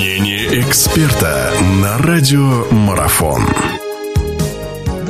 Мнение эксперта на радио Марафон.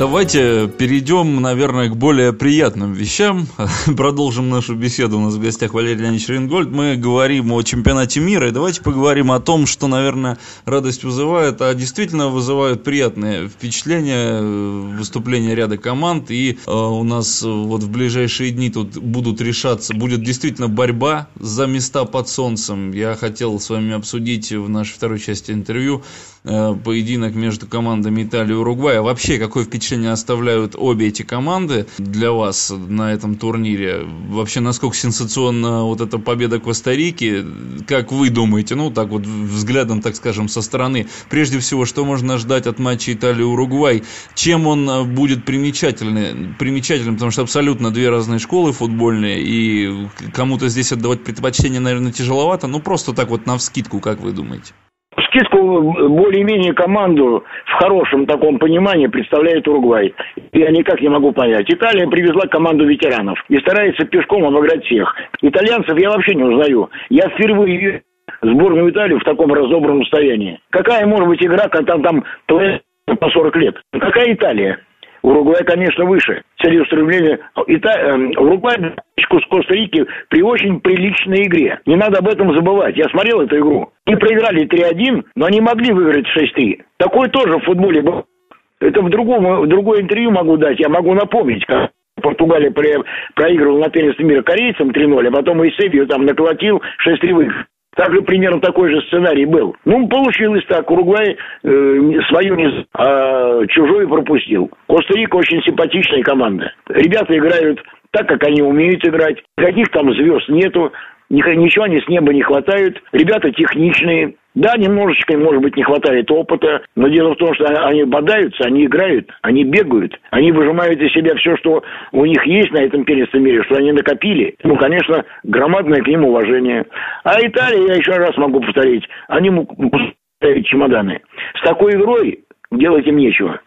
Давайте перейдем, наверное, к более приятным вещам. Продолжим нашу беседу. У нас в гостях Валерий Леонидович Ренгольд. Мы говорим о чемпионате мира. И давайте поговорим о том, что, наверное, радость вызывает, а действительно вызывают приятные впечатления э, выступления ряда команд. И э, у нас вот в ближайшие дни тут будут решаться, будет действительно борьба за места под солнцем. Я хотел с вами обсудить в нашей второй части интервью э, поединок между командами Италии и Уругвая. Вообще, какое впечатление впечатление оставляют обе эти команды для вас на этом турнире? Вообще, насколько сенсационна вот эта победа Коста-Рики? Как вы думаете, ну, так вот взглядом, так скажем, со стороны? Прежде всего, что можно ждать от матча Италии-Уругвай? Чем он э, будет примечательный? Примечательным, потому что абсолютно две разные школы футбольные, и кому-то здесь отдавать предпочтение, наверное, тяжеловато, ну, просто так вот на вскидку, как вы думаете? Скидку более-менее команду в хорошем таком понимании представляет Уругвай. Я никак не могу понять. Италия привезла команду ветеранов и старается пешком обыграть всех. Итальянцев я вообще не узнаю. Я впервые сборную Италии в таком разобранном состоянии. Какая может быть игра, когда там, там по 40 лет? Какая Италия? Уругвай, конечно, выше. Целеустремление. Ита... Эм, Уругвай с Коста-Рики при очень приличной игре. Не надо об этом забывать. Я смотрел эту игру. Они проиграли 3-1, но они могли выиграть 6-3. Такое тоже в футболе было. Это в другом, в другое интервью могу дать. Я могу напомнить, как Португалия проигрывала на первенстве мира корейцам 3-0, а потом Исебию там наколотил 6-3 выиграл. Также примерно такой же сценарий был. Ну, получилось так. Уругвай э, свою не... а чужой пропустил. Коста-Рика очень симпатичная команда. Ребята играют так, как они умеют играть. Каких там звезд нету. Ничего они с неба не хватают. Ребята техничные. Да, немножечко, может быть, не хватает опыта, но дело в том, что они бодаются, они играют, они бегают, они выжимают из себя все, что у них есть на этом первенстве мире, что они накопили. Ну, конечно, громадное к ним уважение. А Италия, я еще раз могу повторить, они могут чемоданы. С такой игрой делать им нечего.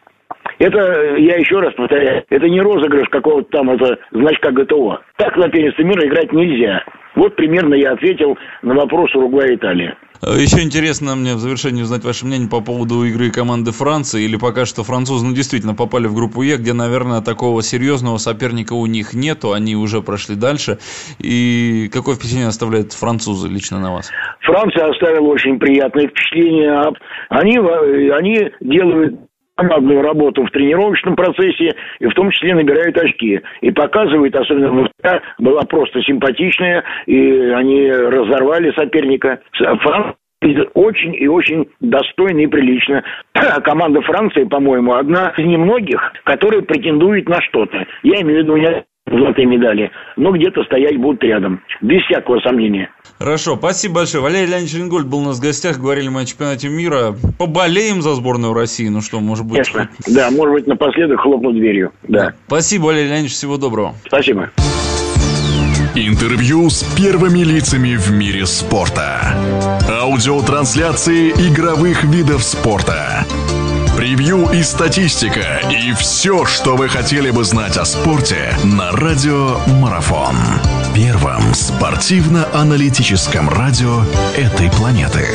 Это, я еще раз повторяю, это не розыгрыш какого-то там это значка ГТО. Так на первенстве мира играть нельзя. Вот примерно я ответил на вопрос Уругвая-Италия. Еще интересно мне в завершении узнать ваше мнение по поводу игры команды Франции. Или пока что французы ну, действительно попали в группу Е, где, наверное, такого серьезного соперника у них нету. Они уже прошли дальше. И какое впечатление оставляют французы лично на вас? Франция оставила очень приятное впечатление. Они, они делают командную работу в тренировочном процессе и в том числе набирают очки. И показывают, особенно в была просто симпатичная, и они разорвали соперника. Франция очень и очень достойно и прилично. Команда Франции, по-моему, одна из немногих, которая претендует на что-то. Я имею в виду не золотые медали, но где-то стоять будут рядом, без всякого сомнения. Хорошо, спасибо большое. Валерий Леонидович Рингольд был у нас в гостях, говорили мы о чемпионате мира. Поболеем за сборную России, ну что, может быть... Конечно, да, может быть, напоследок хлопну дверью, да. да. Спасибо, Валерий Леонидович, всего доброго. Спасибо. Интервью с первыми лицами в мире спорта. Аудиотрансляции игровых видов спорта превью и статистика и все, что вы хотели бы знать о спорте на радио Марафон. Первом спортивно-аналитическом радио этой планеты.